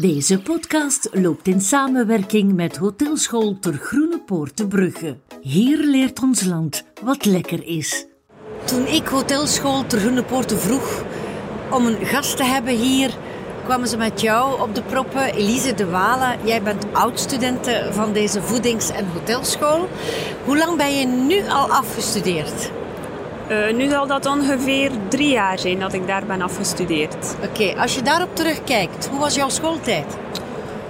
Deze podcast loopt in samenwerking met Hotelschool ter Groene Poort te Brugge. Hier leert ons land wat lekker is. Toen ik Hotelschool ter Groene Poort vroeg om een gast te hebben hier, kwamen ze met jou op de proppen. Elise de Walen, jij bent oud-studente van deze voedings- en hotelschool. Hoe lang ben je nu al afgestudeerd? Uh, nu zal dat ongeveer drie jaar zijn dat ik daar ben afgestudeerd. Oké, als je daarop terugkijkt, hoe was jouw schooltijd?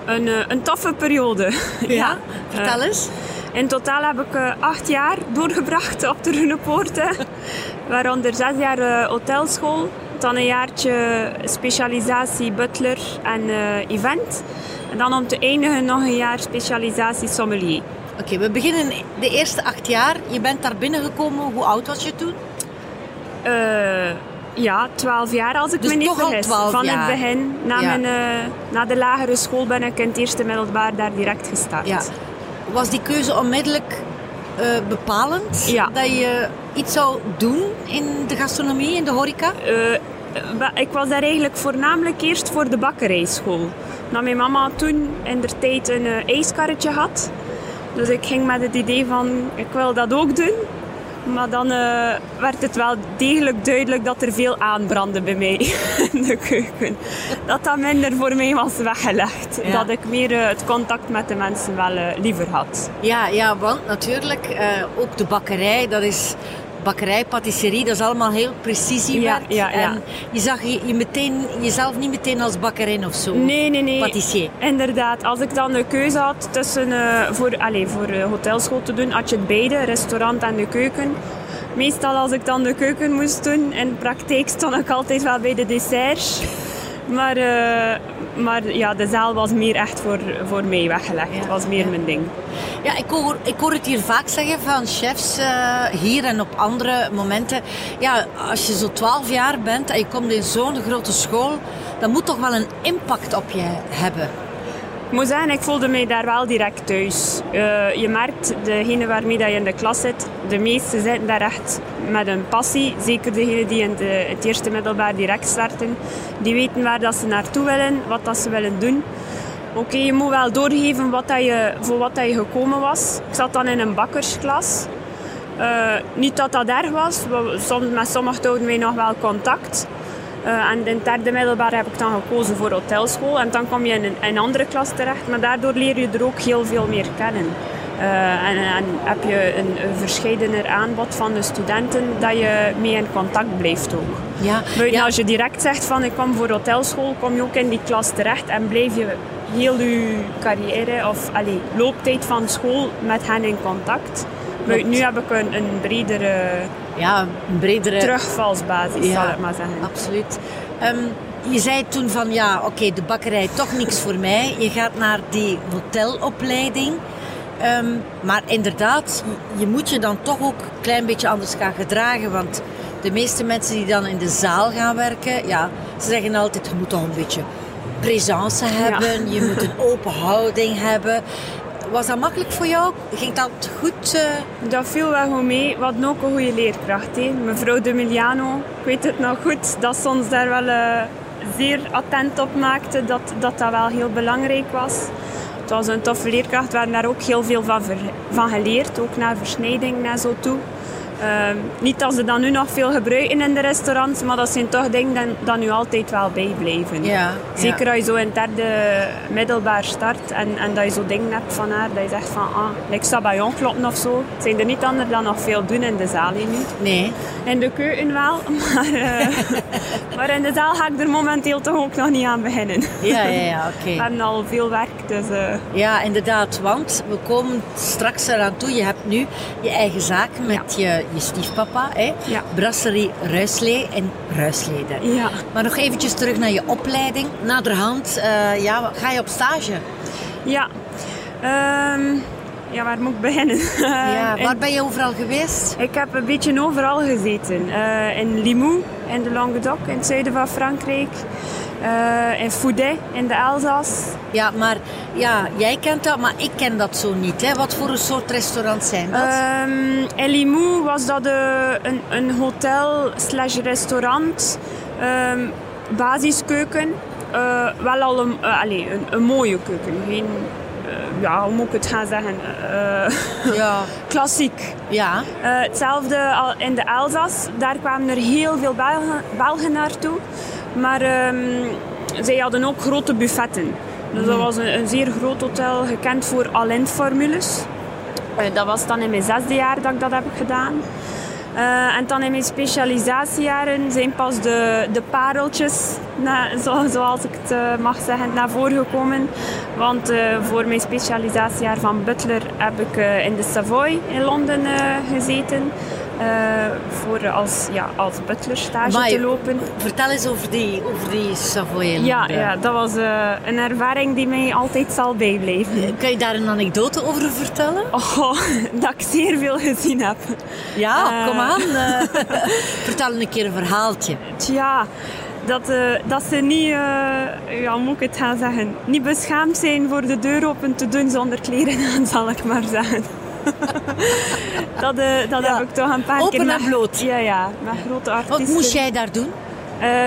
Een, uh, een toffe periode. ja, vertel uh, eens. In totaal heb ik acht jaar doorgebracht op de Runepoorten. waaronder zes jaar hotelschool, dan een jaartje specialisatie butler en event. En dan om te eindigen nog een jaar specialisatie sommelier. Oké, we beginnen de eerste acht jaar. Je bent daar binnengekomen. Hoe oud was je toen? Uh, ja, twaalf jaar als ik dus me niet vergis. Van jaar. het begin. Na, ja. mijn, uh, na de lagere school ben ik in het eerste middelbaar daar direct gestart. Ja. Was die keuze onmiddellijk uh, bepalend? Ja. Dat je iets zou doen in de gastronomie, in de horeca? ik was daar eigenlijk voornamelijk eerst voor de bakkerijschool. Na mijn mama toen in der tijd een ijskarretje had. Dus ik ging met het idee van, ik wil dat ook doen. Maar dan uh, werd het wel degelijk duidelijk dat er veel aanbrandde bij mij in de keuken. Dat dat minder voor mij was weggelegd. Ja. Dat ik meer uh, het contact met de mensen wel uh, liever had. Ja, ja want natuurlijk, ook de bakkerij, dat is bakkerij, patisserie, dat is allemaal heel precisiewerk. Ja, ja, ja. En je zag je, je meteen, jezelf niet meteen als bakkerin of zo? Nee, nee, nee. Patissier? Inderdaad. Als ik dan de keuze had tussen uh, voor, allez, voor uh, hotelschool te doen, had je het beide, restaurant en de keuken. Meestal als ik dan de keuken moest doen, in praktijk stond ik altijd wel bij de desserts. Maar, uh, maar ja, de zaal was meer echt voor, voor mij weggelegd. Het ja, was meer mijn ding. Ja, ik hoor, ik hoor het hier vaak zeggen van chefs uh, hier en op andere momenten. Ja, als je zo 12 jaar bent en je komt in zo'n grote school, dan moet toch wel een impact op je hebben. Ik moet zeggen, ik voelde mij daar wel direct thuis. Uh, je merkt, degene waarmee dat je in de klas zit, de meesten zitten daar echt met een passie. Zeker degenen die in de, het eerste middelbaar direct starten. Die weten waar dat ze naartoe willen, wat dat ze willen doen. Oké, je moet wel doorgeven wat dat je, voor wat dat je gekomen was. Ik zat dan in een bakkersklas. Uh, niet dat dat erg was. Soms, met sommigen houden wij nog wel contact. Uh, en in het derde middelbaar heb ik dan gekozen voor hotelschool. En dan kom je in een, andere klas terecht. Maar daardoor leer je er ook heel veel meer kennen. Uh, en, en, heb je een, een verscheidener aanbod van de studenten dat je mee in contact blijft ook. Ja, ja. Als je direct zegt van ik kom voor hotelschool, kom je ook in die klas terecht en blijf je heel je carrière of allee, looptijd van school met hen in contact. Maar nu heb ik een, een bredere, ja, een bredere terugvalsbasis, ja, zal ik maar zeggen. Absoluut. Um, je zei toen van ja, oké, okay, de bakkerij toch niks voor mij. Je gaat naar die hotelopleiding. Um, maar inderdaad, je moet je dan toch ook een klein beetje anders gaan gedragen. Want de meeste mensen die dan in de zaal gaan werken, ja, ze zeggen altijd, je moet toch een beetje présence hebben. Ja. Je moet een open houding hebben. Was dat makkelijk voor jou? Ging dat goed? Uh... Dat viel wel goed mee. We hadden ook een goede leerkracht. Hè. Mevrouw de Miliano, ik weet het nog goed, dat ze ons daar wel uh, zeer attent op maakte. Dat, dat dat wel heel belangrijk was. Het was een toffe leerkracht. We hebben daar ook heel veel van, van geleerd. Ook naar versnijding en zo toe. Uh, niet dat ze dat nu nog veel gebruiken in de restaurants, maar dat zijn toch dingen die nu altijd wel bijblijven. Ja, Zeker ja. als je zo in het derde middelbaar start en, en dat je zo dingen hebt van haar, dat je zegt van, ah, ik sta bij kloppen of zo. Het zijn er niet anders dan nog veel doen in de zaal nu. Nee. In de keuken wel, maar, uh, maar in de zaal ga ik er momenteel toch ook nog niet aan beginnen. Ja, ja, ja, oké. Okay. We hebben al veel werk, dus... Uh... Ja, inderdaad, want we komen straks eraan toe. Je hebt nu je eigen zaak met ja. je je stiefpapa, hè? Ja. Brasserie Ruislee en Ruisleden. Ja. Maar nog eventjes terug naar je opleiding. Naderhand, uh, ja, ga je op stage? Ja. Um, ja, waar moet ik beginnen? Ja, waar ben je overal geweest? Ik heb een beetje overal gezeten. Uh, in Limoux, in de Languedoc, in het zuiden van Frankrijk. Uh, in Foudet, in de Elzas. Ja, maar ja, jij kent dat, maar ik ken dat zo niet. Hè? Wat voor een soort restaurant zijn dat? Um, in Limoux was dat een, een hotel slash restaurant. Um, basiskeuken. eh, wel al een, uh, allez, een, een, mooie keuken. Geen, ja, hoe moet ik het gaan zeggen? ja. Klassiek. Ja. hetzelfde in de Elzas. Daar kwamen er heel veel Belgen, Belgen naartoe. Maar um, zij hadden ook grote buffetten. Dus dat was een, een, zeer groot hotel, gekend voor Alent-formules. dat was dan in mijn zesde jaar dat ik dat heb gedaan. Uh, en dan in mijn specialisatiejaren zijn pas de, de pareltjes, na, zo, zoals ik het uh, mag zeggen, naar voren gekomen. Want uh, voor mijn specialisatiejaar van Butler heb ik in de Savoy in Londen gezeten. Voor als, ja, als butler stage te lopen. Vertel eens over die, over die Savoy in ja, ja, dat was een ervaring die mij altijd zal bijblijven. Kan je daar een anekdote over vertellen? Oh, dat ik zeer veel gezien heb. Ja, kom aan. vertel een keer een verhaaltje. Tja, dat, uh, dat ze niet, uh, ja, moet ik het gaan zeggen, niet beschaamd zijn voor de deur open te doen zonder kleren aan, zal ik maar zeggen. dat uh, dat ja. heb ik toch een paar open keer... Open en bloot? Ja, ja, met grote artiesten. Wat moest jij daar doen?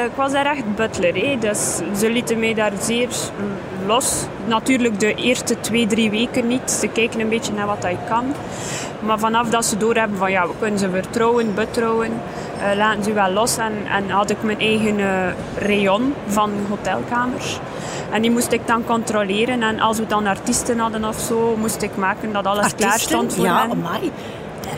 ik was daar echt butler, hè. dus ze lieten mij daar zeer los. Natuurlijk de eerste twee, drie weken niet. Ze kijken een beetje naar wat ik kan. Maar vanaf dat ze doorhebben van ja, we kunnen ze vertrouwen, betrouwen, uh, laten ze wel los. En, en had ik mijn eigen uh, rayon van hotelkamers. En die moest ik dan controleren. En als we dan artiesten hadden of zo, moest ik maken dat alles artiesten? klaar stond voor ja, hen. Amai.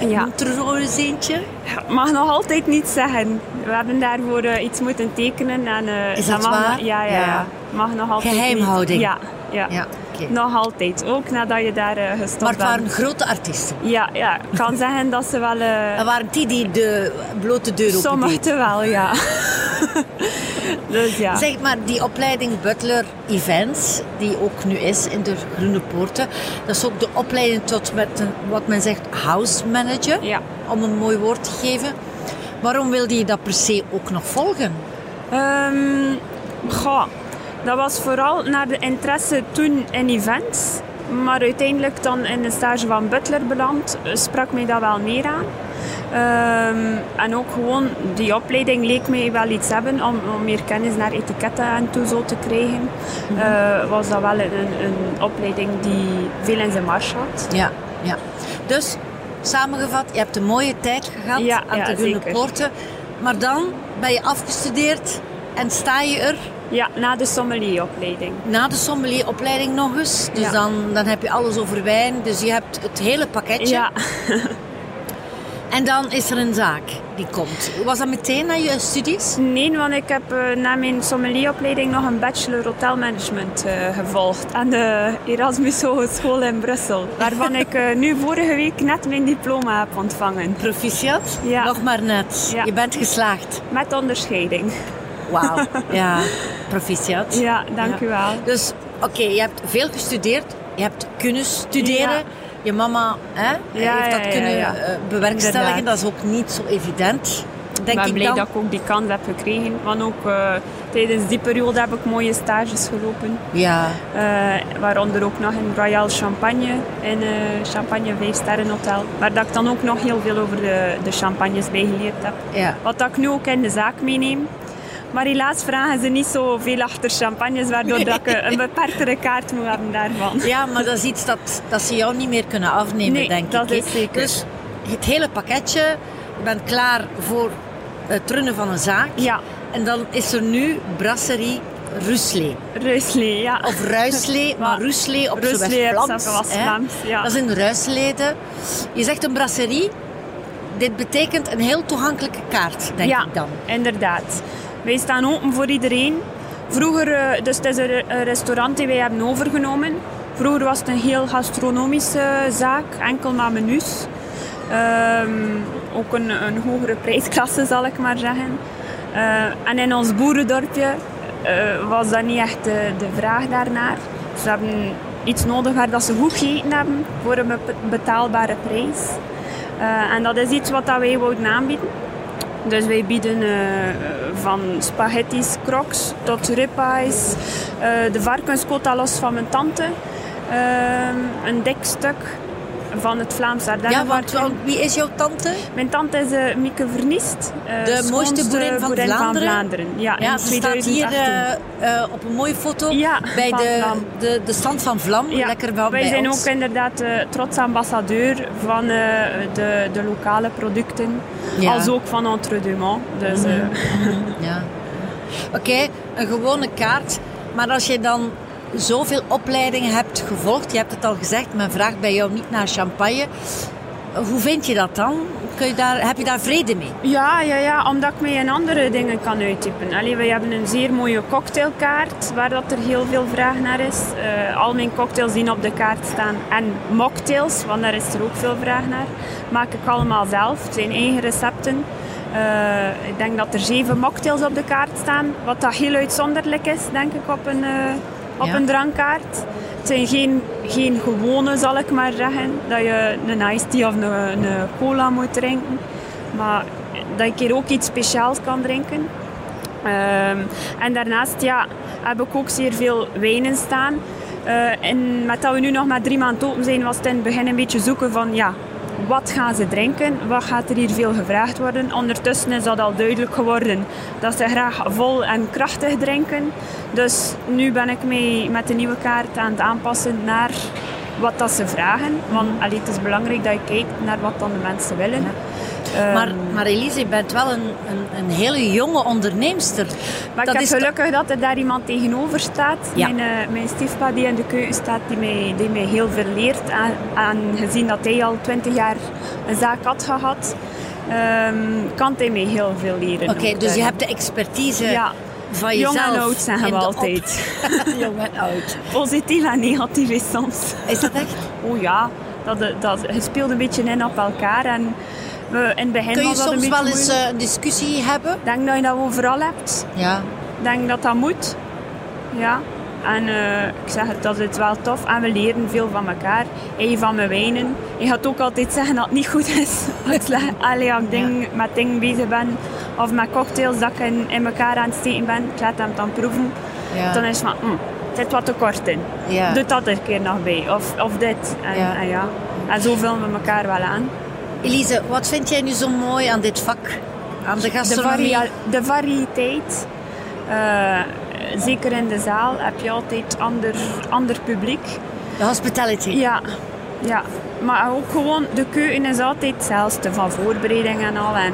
Ja, er zo eens eentje? Mag nog altijd niet zeggen. We hebben daarvoor uh, iets moeten tekenen. En, uh, Is dat, mag waar? Ja, ja, ja. Mag nog altijd Geheimhouding? Niet. Ja, ja. ja okay. Nog altijd. Ook nadat je daar uh, gestopt Maar het waren bent. grote artiesten? Ja, ja. ik kan zeggen dat ze wel... Uh, en waren die die de blote deur open Sommigen wel, ja. dus ja. Zeg maar, die opleiding Butler Events, die ook nu is in de Groene Poorten, dat is ook de opleiding tot met een, wat men zegt house manager, ja. om een mooi woord te geven. Waarom wilde je dat per se ook nog volgen? Um, goh, dat was vooral naar de interesse toen in events. Maar uiteindelijk dan in de stage van Butler beland, sprak mij dat wel meer aan. Um, en ook gewoon die opleiding leek mij wel iets hebben om, om meer kennis naar etiketten en toe zo te krijgen. Mm -hmm. uh, was dat wel een, een, opleiding die veel in zijn mars had. Ja, ja. Dus samengevat, je hebt een mooie tijd gehad ja, aan ja, de Groene. Poorten. Maar dan ben je afgestudeerd en sta je er ja, na de sommelieropleiding. Na de sommelieropleiding nog eens. Dus Ja. dan, dan heb je alles over wijn. Dus je hebt het hele pakketje. Ja. En dan is er een zaak die komt. Was dat meteen na je studies? Nee, want ik heb uh, na mijn sommelieropleiding nog een bachelor hotelmanagement uh, gevolgd aan de Erasmus Hogeschool in Brussel. Waarvan ik uh, nu vorige week net mijn diploma heb ontvangen. Proficiat? Ja. Nog maar net. Ja. Je bent geslaagd. Met onderscheiding. Wauw. ja, proficiat. Ja, dank Ja. u wel. Dus oké, je hebt veel gestudeerd. Je hebt kunnen studeren. Ja. Je mama hè, Ja, heeft dat kunnen eh, bewerkstelligen. Inderdaad. Dat is ook niet zo evident. Ik Denk ben ik blij dan. dat ik ook die kans heb gekregen. Want ook eh, tijdens die periode heb ik mooie stages gelopen. Ja, Eh, waaronder ook nog in Royal Champagne, in Champagne 5 Sterren Hotel. Waar dat ik dan ook nog heel veel over de, de champagnes bij geleerd heb. ja. Wat dat ik nu ook in de zaak meeneem. Maar helaas vragen ze niet zoveel achter champagnes, waardoor dat ik een beperktere kaart moet hebben daarvan. Ja, maar dat is iets dat, dat ze jou niet meer kunnen afnemen, Nee, denk dat ik. is hè. zeker. Dus het hele pakketje, je bent klaar voor het runnen van een zaak. Ja, En dan is er nu Brasserie Ruslee. Ruislee, ja. Of Ruislee, maar Ruslee op Ruslee West-Vlaams. hè. Vlaams, ja. Dat is in de Ruisleden. Je zegt een brasserie. Dit betekent een heel toegankelijke kaart, denk ja, ik dan. inderdaad. Wij staan open voor iedereen. Vroeger, eh, dus het is een re- een restaurant die wij hebben overgenomen. Vroeger was het een heel gastronomische zaak, enkel maar menus. Ehm, ook een, een hogere prijsklasse, zal ik maar zeggen. Eh, en in ons boerendorpje eh, was dat niet echt de, vraag daarnaar. Ze hebben iets nodig waar dat ze goed gegeten hebben voor een be- betaalbare prijs. Eh, en dat is iets wat dat wij wouden aanbieden. Dus wij bieden eh, van spaghetti's, crocs tot ribeyes, eh, de varkenskot los van mijn tante, ehm, een dik stuk, van het Vlaams Ja, Ardennenvarken. want, wie is jouw tante? Mijn tante is eh, Mieke Verniest. eh, De mooiste boerin van Vlaanderen. Ja, Ja, in ze staat hier 2018. eh, op een mooie foto Ja, bij van de, de, de stand van Vlam. Ja, Lekker wel wij bij zijn ons. ook inderdaad uh, trots ambassadeur van uh, de, de lokale producten. Ja. Als ook van Entre deux Mains. Dus, uh, Ja. Oké, een gewone kaart. Maar als je dan zoveel opleidingen hebt gevolgd, je hebt het al gezegd, men vraagt bij jou niet naar champagne. Hoe vind je dat dan? Kun je daar, heb je daar vrede mee? Ja, ja, ja, omdat ik mij in andere dingen kan uittypen. Allee, wij hebben een zeer mooie cocktailkaart waar dat er heel veel vraag naar is. Uh, al mijn cocktails die op de kaart staan en mocktails, want daar is er ook veel vraag naar, maak ik allemaal zelf. Zijn eigen recepten. Uh, ik denk dat er zeven mocktails op de kaart staan, wat dat heel uitzonderlijk is, denk ik, op een, uh, op Ja. een drankkaart. Het zijn geen, geen gewone, zal ik maar zeggen, dat je een iced tea of een, een cola moet drinken. Maar dat ik hier ook iets speciaals kan drinken. Um, en daarnaast ja, heb ik ook zeer veel wijnen staan. Uh, en met dat we nu nog maar drie maanden open zijn, was het in het begin een beetje zoeken van ja, wat gaan ze drinken? Wat gaat er hier veel gevraagd worden? Ondertussen is dat al duidelijk geworden dat ze graag vol en krachtig drinken. Dus nu ben ik mee met de nieuwe kaart aan het aanpassen naar wat dat ze vragen. Want allee, het is belangrijk dat je kijkt naar wat dan de mensen willen. Um, maar, maar Elise, je bent wel een, een, een hele jonge onderneemster. Maar dat ik heb gelukkig dat er daar iemand tegenover staat. Ja. Mijn, uh, mijn stiefpa die in de keuken staat, die mij, die mij heel veel leert. En gezien dat hij al twintig jaar een zaak had gehad, um, kan hij mij heel veel leren. Oké, okay, dus je hebt de expertise ja. van jezelf. Jong en oud zeggen we altijd. Jong en oud. Positief en negatief is soms. Is dat echt? Oh ja, dat, dat, het speelt een beetje in op elkaar. En we, in het begin Kun je soms een wel eens een discussie hebben? Ik denk dat je dat overal hebt. Ja. Ik denk dat dat moet. Ja. En uh, ik zeg het, dat is wel tof. En we leren veel van elkaar. Hij van mijn wijnen. Je gaat ook altijd zeggen dat het niet goed is. Als ik, allee, als ik ding, ja. met dingen bezig ben. Of met cocktails dat ik in, in elkaar aan het steken ben. Ik laat hem dan proeven. Ja. Dan is het van, mm, er zit wat tekort in. Ja. Doe dat er een keer nog bij. Of, of dit. En Ja. en, ja. en zo vullen we elkaar wel aan. Elise, wat vind jij nu zo mooi aan dit vak? Aan de De, gastronomie? varia de variëteit. Uh, zeker in de zaal heb je altijd ander, ander publiek. De hospitality. Ja, ja, maar ook gewoon, de keuken is altijd hetzelfde, van voorbereiding en al. En,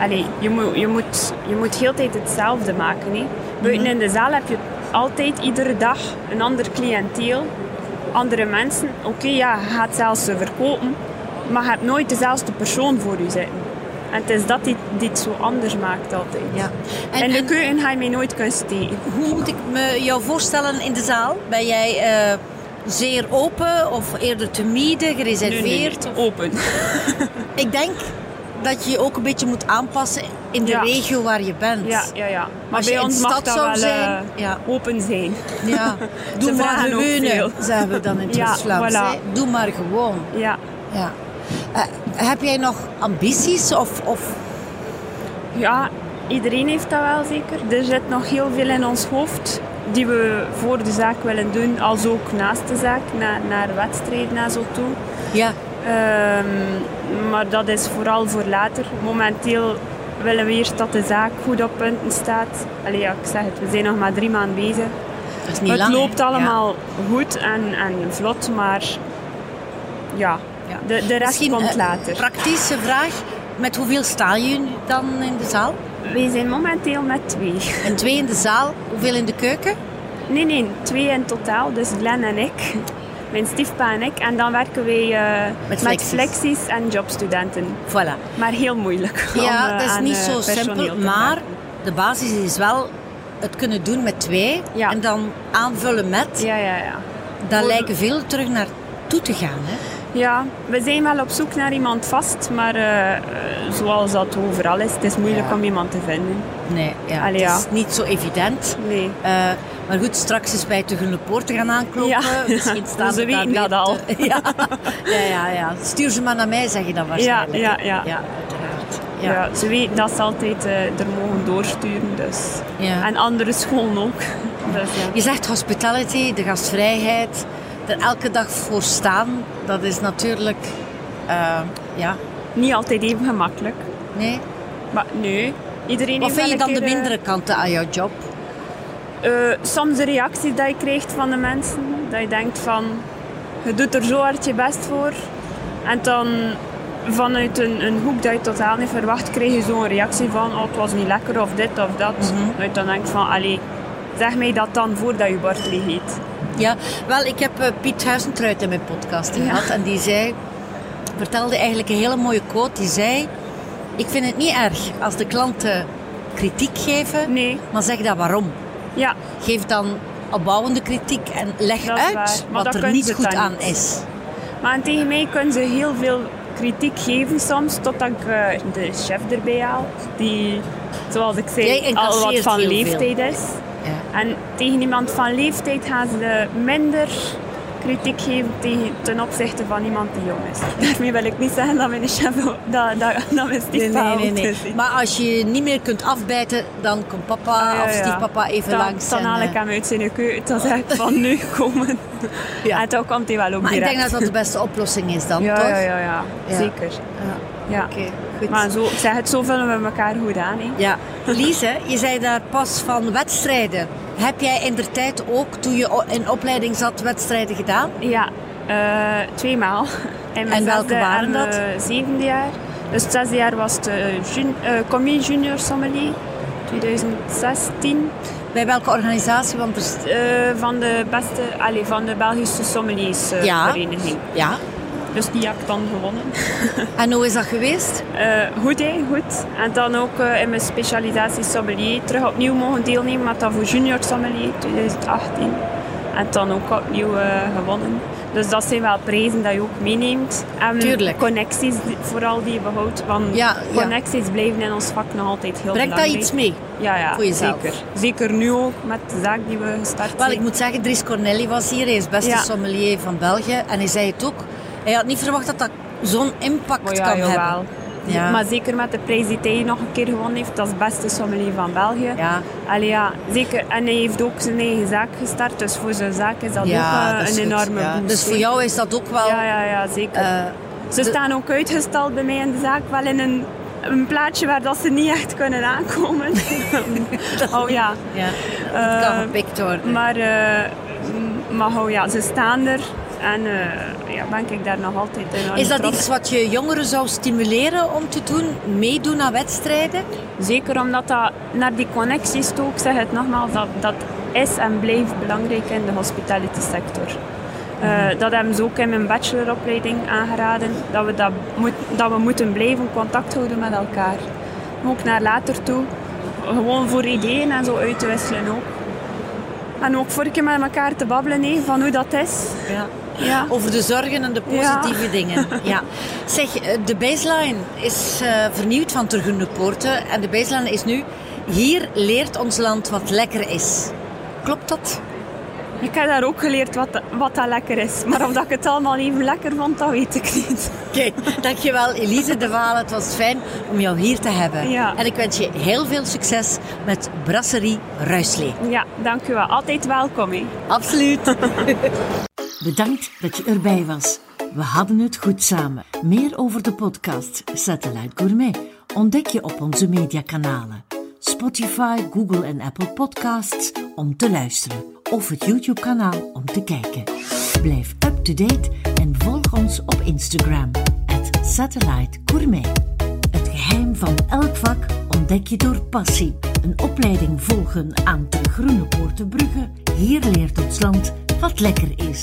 allee, je, moet, je, moet, je moet heel tijd hetzelfde maken. Hè. Buiten in de zaal heb je altijd iedere dag een ander cliënteel, andere mensen. Oké, okay, ja, je gaat zelfs verkopen, maar je hebt nooit dezelfde persoon voor je zitten. En het is dat die, die het zo anders maakt altijd. Ja. En, in de keuken ga je mij nooit kunnen steken. Hoe moet ik me jou voorstellen in de zaal? Ben jij uh, zeer open of eerder timide, gereserveerd? Nee, nee, nee. Open. ik denk dat je je ook een beetje moet aanpassen in de Ja. regio waar je bent. Ja, ja, ja. Maar Als je bij in ons de mag stad dat zou wel zijn, eh, ja. open zijn. Ja, doe maar gewone, veel. zeggen we dan in het Ja, voilà. Doe maar gewoon. Ja. Ja. Uh, heb jij nog ambities? Of, of... ja, iedereen heeft dat wel zeker. Er zit nog heel veel in ons hoofd die we voor de zaak willen doen, als ook naast de zaak, naar, naar wedstrijden en zo toe. Ja. Ehm, maar dat is vooral voor later. Momenteel willen we eerst dat de zaak goed op punten staat. Allee, ja, ik zeg het, we zijn nog maar drie maanden bezig. Dat is niet het lang, loopt allemaal goed en, en vlot, maar Ja. De, de rest Misschien komt een later. praktische vraag. Met hoeveel staan jullie dan in de zaal? Wij zijn momenteel met twee. En twee in de zaal. Hoeveel in de keuken? Nee, nee, twee in totaal. Dus Glenn en ik. Mijn stiefpa en ik. En dan werken wij eh, Met met, flexies. en jobstudenten. Voilà. Maar heel moeilijk. om, Ja, eh, dat is aan, niet eh, zo simpel. Maar werken. de basis is wel het kunnen doen met twee. Ja. En dan aanvullen met. Ja, ja, ja. Daar Voor- lijken veel terug naar toe te gaan. Hè? Ja, we zijn wel op zoek naar iemand vast. Maar eh, eh, zoals dat overal is, het is moeilijk Ja. om iemand te vinden. Nee, ja, Allee, het ja. is niet zo evident. Nee. Eh, maar goed, straks is bij de Groene Poort gaan aankloppen. Ja. Misschien staan Ze weten dat al. te- ja. ja, ja, ja. Stuur ze maar naar mij, zeg je dan waarschijnlijk. ja, ja. Ja, uiteraard. Ja. Ja. ze weten dat ze altijd eh, er mogen doorsturen. Dus. Ja. En andere scholen ook. Dus, ja. Je zegt hospitality, de gastvrijheid. Er elke dag voor staan, dat is natuurlijk, uh, ja. Niet altijd even gemakkelijk. Nee. Maar nee, iedereen Wat vind je dan de keer, mindere kanten aan jouw job? eh, soms de reacties die je krijgt van de mensen. Dat je denkt van, je doet er zo hard je best voor. En dan vanuit een, een hoek dat je totaal niet verwacht, krijg je zo'n reactie van, oh, het was niet lekker of dit of dat. Dat je dan denkt van, allee, zeg mij dat dan voordat je bord leeg eet. Ja, wel, ik heb eh, Piet Huizentruid in mijn podcast gehad en die zei, vertelde eigenlijk een hele mooie quote. Die zei, ik vind het niet erg als de klanten kritiek geven, Nee. maar zeg dan waarom. Ja, Geef dan opbouwende kritiek en leg uit wat er niet goed aan niet. is. maar en tegen mij kunnen ze heel veel kritiek geven soms, totdat ik eh, de chef erbij haal. Die, zoals ik zei, al wat van leeftijd is. En tegen iemand van leeftijd gaan ze minder kritiek geven tegen, ten opzichte van iemand die jong is. Daarmee wil ik niet zeggen dat mijn chef dat, dat, dat mijn stiefpa Nee, nee, nee, nee. Maar als je niet meer kunt afbijten, dan komt papa Ah, ja, of stiefpapa even dan, langs. Dan en, haal ik eh, hem uit zijn keuken. Dan zeg ik van nu komen. Ja. En dan komt hij wel ook Maar ik denk dat dat de beste oplossing is dan, ja, toch? ja, ja, ja, Ja. zeker. Ja. Oké, goed. Maar zo, zeg het, zo vullen we elkaar goed aan. Hè. Ja, Lise, je zei daar pas van wedstrijden. Heb jij in de tijd ook, toen je in opleiding zat, wedstrijden gedaan? Ja, eh, tweemaal. Mijn En welke waren en dat? zevende jaar. Dus het zesde jaar was jun, eh, Commis Junior Sommelier. 2016. Bij welke organisatie? Want er... van de beste, allez, van de Belgische Sommeliers Ja. vereniging. Ja. Dus die heb ik dan gewonnen. En hoe is dat geweest? Eh, goed, hè, goed. En dan ook eh, in mijn specialisatie sommelier terug opnieuw mogen deelnemen, maar dan voor junior sommelier 2018. En dan ook opnieuw eh, gewonnen. Dus dat zijn wel prijzen dat je ook meeneemt. En Tuurlijk. connecties die- vooral die je behoudt. Want Ja, ja. connecties blijven in ons vak nog altijd heel Brengt dat belangrijk. iets mee? Ja, ja voor jezelf? zeker. Zeker nu ook met de zaak die we gestart Wel, zijn. ik moet zeggen, Dries Corneli was hier. Hij is beste Ja. sommelier van België. En hij zei het ook. Hij had niet verwacht dat dat zo'n impact Maar ja, kan jawel. hebben. Ja. Maar zeker met de prijs die hij nog een keer gewonnen heeft, dat is beste sommelier van België. Ja. Allee, ja, zeker. En hij heeft ook zijn eigen zaak gestart, dus voor zijn zaak is dat ook dat is een goed. enorme boost. Dus voor jou is dat ook wel... Ja, ja, ja, zeker. eh, ze de- staan ook uitgestald bij mij in de zaak, wel in een, een plaatsje waar dat ze niet echt kunnen aankomen. oh ja. ja, kan Eh, gepikt worden. Maar, eh, maar oh, ja, ze staan er. En eh, ja, ben ik daar nog altijd enorm Is dat trots iets wat je jongeren zou stimuleren om te doen? Meedoen aan wedstrijden? Zeker omdat dat naar die connecties toe, ik zeg het nogmaals, dat, dat is en blijft belangrijk in de hospitality sector. Eh, dat hebben ze ook in mijn bacheloropleiding aangeraden, dat we, dat, moet, dat we moeten blijven contact houden met elkaar. Ook naar later toe, gewoon voor ideeën en zo uit te wisselen ook. En ook voor een keer met elkaar te babbelen hè, van hoe dat is. Ja. Ja. Over de zorgen en de positieve dingen. Ja. Zeg, eh, de baseline is eh, vernieuwd van Ter Groene Poorten. En de baseline is nu... Hier leert ons land wat lekker is. Klopt dat? Ik heb daar ook geleerd wat, wat dat lekker is. Maar of dat ik het allemaal even lekker vond, dat weet ik niet. Oké, dankjewel Elise de Waal. Het was fijn om jou hier te hebben. Ja. En ik wens je heel veel succes met Brasserie Ruislee. Ja, dank u wel. Altijd welkom. Hè. Absoluut. Bedankt dat je erbij was. We hadden het goed samen. Meer over de podcast Satellite Gourmet ontdek je op onze mediakanalen. Spotify, Google en Apple Podcasts om te luisteren. Of het YouTube-kanaal om te kijken. Blijf up-to-date en volg ons op Instagram. Satellite Gourmet. Het geheim van elk vak ontdek je door passie. Een opleiding volgen aan de Groene Poortenbrugge. Hier leert ons land wat lekker is.